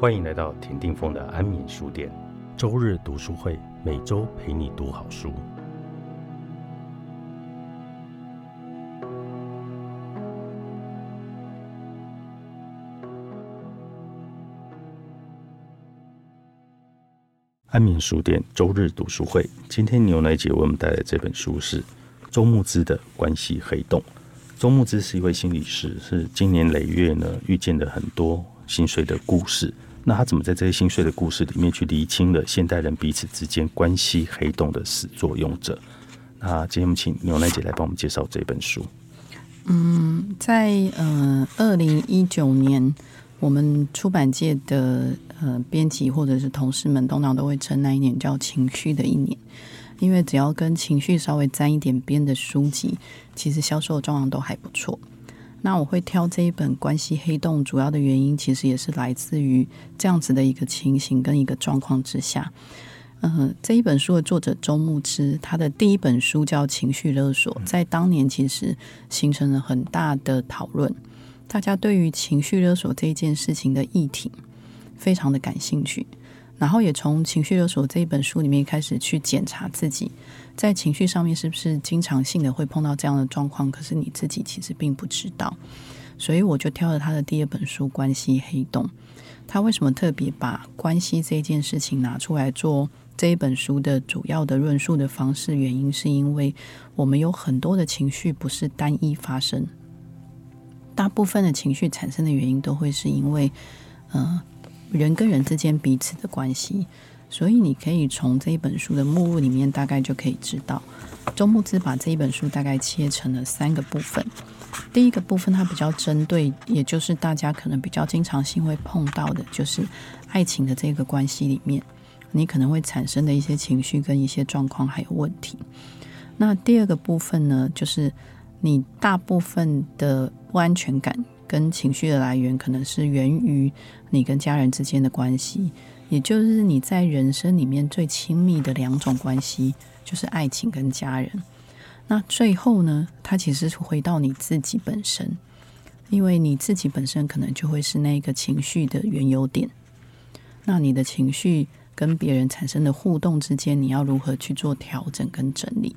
欢迎来到田定峰的安眠书店，周日读书会，每周陪你读好书。安眠书店周日读书会，今天牛奶姐为我们带来这本书是周牧之的《关系黑洞》。周牧之是一位心理师，是今年累月呢遇见了很多心碎的故事。那他怎么在这些心碎的故事里面去厘清了现代人彼此之间关系黑洞的始作俑者？那今天请牛奶姐来帮我们介绍这本书。嗯，在呃二零一九年，我们出版界的呃编辑或者是同事们，通常都会称那一年叫情绪的一年。因为只要跟情绪稍微沾一点边的书籍，其实销售状况都还不错。那我会挑这一本《关系黑洞》，主要的原因其实也是来自于这样子的一个情形跟一个状况之下。嗯，这一本书的作者周牧之，他的第一本书叫《情绪勒索》，在当年其实形成了很大的讨论，大家对于情绪勒索这一件事情的议题非常的感兴趣。然后也从《情绪勒索》这一本书里面开始去检查自己在情绪上面是不是经常性的会碰到这样的状况，可是你自己其实并不知道。所以我就挑了他的第二本书《关系黑洞》。他为什么特别把关系这件事情拿出来做这一本书的主要的论述的方式？原因是因为我们有很多的情绪不是单一发生，大部分的情绪产生的原因都会是因为，嗯。人跟人之间彼此的关系，所以你可以从这一本书的目录里面大概就可以知道，周牧之把这一本书大概切成了三个部分。第一个部分，它比较针对，也就是大家可能比较经常性会碰到的，就是爱情的这个关系里面，你可能会产生的一些情绪跟一些状况还有问题。那第二个部分呢，就是你大部分的不安全感。跟情绪的来源可能是源于你跟家人之间的关系，也就是你在人生里面最亲密的两种关系，就是爱情跟家人。那最后呢，它其实是回到你自己本身，因为你自己本身可能就会是那个情绪的原有点。那你的情绪跟别人产生的互动之间，你要如何去做调整跟整理？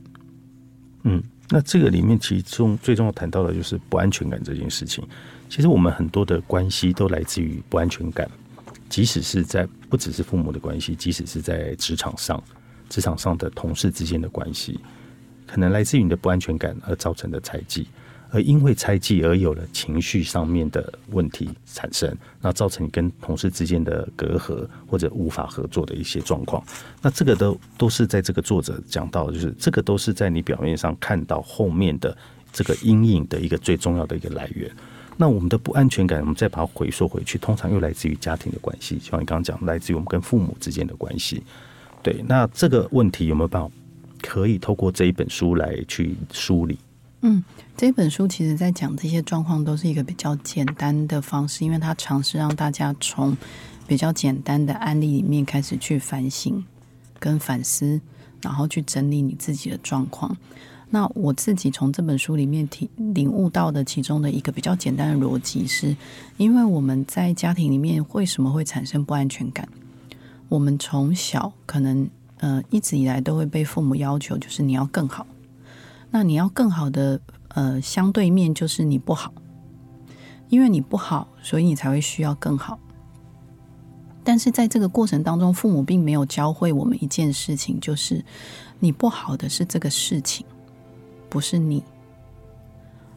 嗯，那这个里面其中最重要谈到的就是不安全感这件事情。其实我们很多的关系都来自于不安全感，即使是在不只是父母的关系，即使是在职场上，职场上的同事之间的关系，可能来自于你的不安全感而造成的猜忌，而因为猜忌而有了情绪上面的问题产生，那造成你跟同事之间的隔阂或者无法合作的一些状况。那这个都都是在这个作者讲到，就是这个都是在你表面上看到后面的这个阴影的一个最重要的一个来源。那我们的不安全感，我们再把它回溯回去，通常又来自于家庭的关系，像你刚刚讲，来自于我们跟父母之间的关系。对，那这个问题有没有办法可以透过这一本书来去梳理？嗯，这本书其实在讲这些状况，都是一个比较简单的方式，因为它尝试让大家从比较简单的案例里面开始去反省跟反思，然后去整理你自己的状况。那我自己从这本书里面体领悟到的其中的一个比较简单的逻辑，是因为我们在家庭里面为什么会产生不安全感？我们从小可能呃一直以来都会被父母要求，就是你要更好。那你要更好的呃相对面就是你不好，因为你不好，所以你才会需要更好。但是在这个过程当中，父母并没有教会我们一件事情，就是你不好的是这个事情。不是你，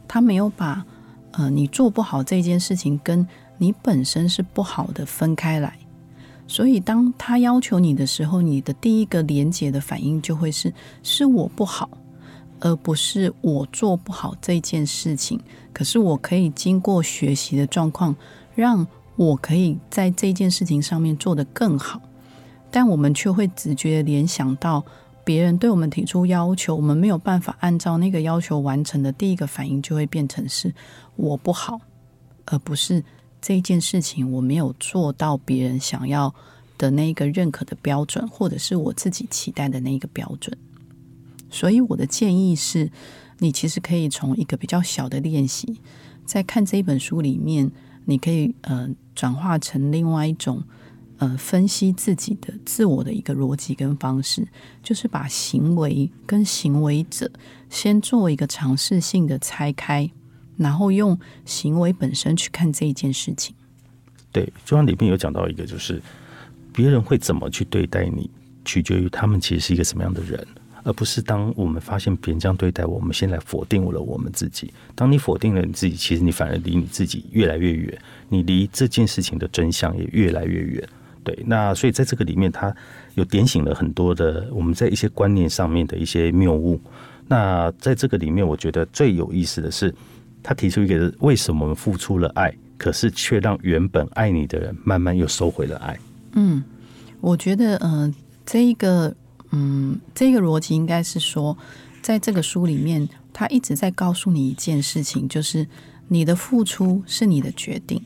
他没有把呃你做不好这件事情跟你本身是不好的分开来，所以当他要求你的时候，你的第一个连结的反应就会是是我不好，而不是我做不好这件事情。可是我可以经过学习的状况，让我可以在这件事情上面做得更好，但我们却会直觉联想到。别人对我们提出要求，我们没有办法按照那个要求完成的，第一个反应就会变成是我不好，而不是这件事情我没有做到别人想要的那个认可的标准，或者是我自己期待的那个标准。所以我的建议是，你其实可以从一个比较小的练习，在看这一本书里面，你可以呃转化成另外一种呃分析自己的自我的一个逻辑跟方式，就是把行为跟行为者先做一个尝试性的拆开，然后用行为本身去看这一件事情。对，就像里面有讲到一个，就是别人会怎么去对待你，取决于他们其实是一个什么样的人。而不是当我们发现别人这样对待我们，先来否定了我们自己。当你否定了你自己，其实你反而离你自己越来越远，你离这件事情的真相也越来越远。对，那所以在这个里面，他有点醒了很多的我们在一些观念上面的一些谬误。那在这个里面，我觉得最有意思的是，他提出一个：为什么我们付出了爱，可是却让原本爱你的人慢慢又收回了爱？嗯，我觉得，嗯，这一个。嗯，这个逻辑应该是说，在这个书里面，他一直在告诉你一件事情，就是你的付出是你的决定。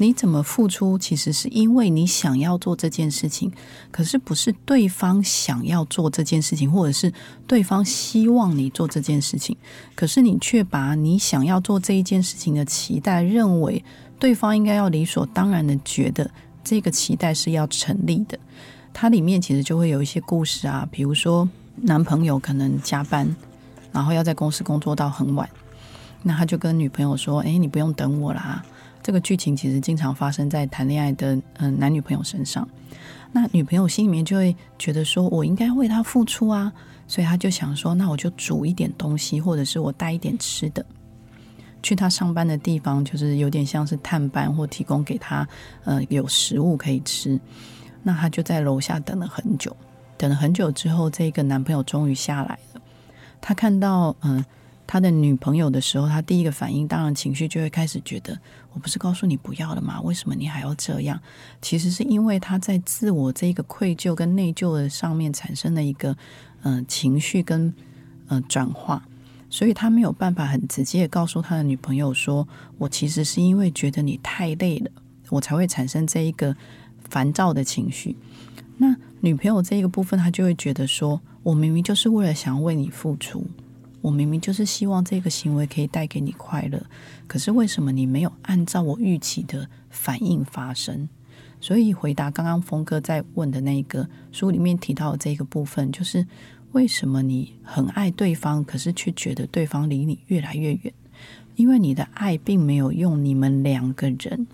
你怎么付出，其实是因为你想要做这件事情，可是不是对方想要做这件事情，或者是对方希望你做这件事情，可是你却把你想要做这一件事情的期待，认为对方应该要理所当然的觉得这个期待是要成立的。它里面其实就会有一些故事啊，比如说男朋友可能加班，然后要在公司工作到很晚，那他就跟女朋友说：“哎，你不用等我啦。”这个剧情其实经常发生在谈恋爱的嗯男女朋友身上。那女朋友心里面就会觉得说：“我应该为他付出啊。”所以他就想说：“那我就煮一点东西，或者是我带一点吃的，去他上班的地方，就是有点像是探班，或提供给他呃有食物可以吃。”那他就在楼下等了很久，等了很久之后，这个男朋友终于下来了。他看到嗯他的女朋友的时候，他第一个反应当然情绪就会开始觉得，我不是告诉你不要了吗？为什么你还要这样？其实是因为他在自我这个愧疚跟内疚的上面产生了一个嗯情绪跟嗯转化，所以他没有办法很直接告诉他的女朋友说，我其实是因为觉得你太累了，我才会产生这一个。烦躁的情绪，那女朋友这一个部分，她就会觉得说：“我明明就是为了想要为你付出，我明明就是希望这个行为可以带给你快乐，可是为什么你没有按照我预期的反应发生？”所以回答刚刚峰哥在问的那个书里面提到的这个部分，就是为什么你很爱对方，可是却觉得对方离你越来越远？因为你的爱并没有用你们两个人。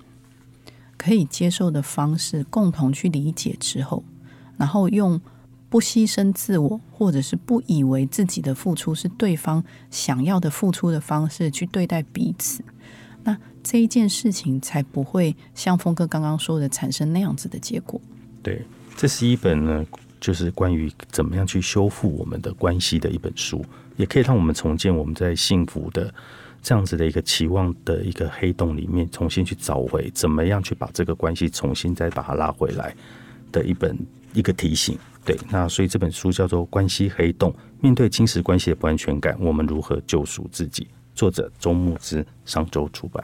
可以接受的方式，共同去理解之后，然后用不牺牲自我，或者是不以为自己的付出是对方想要的付出的方式去对待彼此，那这一件事情才不会像峰哥刚刚说的产生那样子的结果。对，这是一本呢，就是关于怎么样去修复我们的关系的一本书，也可以让我们重建我们在幸福的。这样子的一个期望的一个黑洞里面，重新去找回怎么样去把这个关系重新再把它拉回来的一本一个提醒。对，那所以这本书叫做《关系黑洞》，面对侵蚀关系的不安全感，我们如何救赎自己？作者周牧之，上周出版。